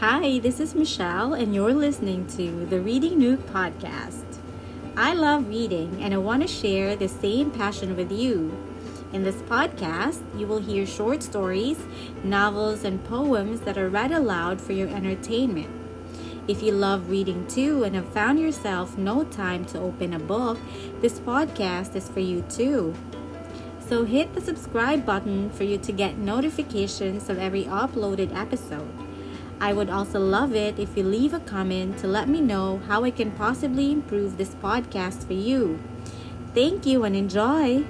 Hi, this is Michelle, and you're listening to the Reading Nook podcast. I love reading, and I want to share the same passion with you. In this podcast, you will hear short stories, novels, and poems that are read aloud for your entertainment. If you love reading too and have found yourself no time to open a book, this podcast is for you too. So hit the subscribe button for you to get notifications of every uploaded episode. I would also love it if you leave a comment to let me know how I can possibly improve this podcast for you. Thank you and enjoy!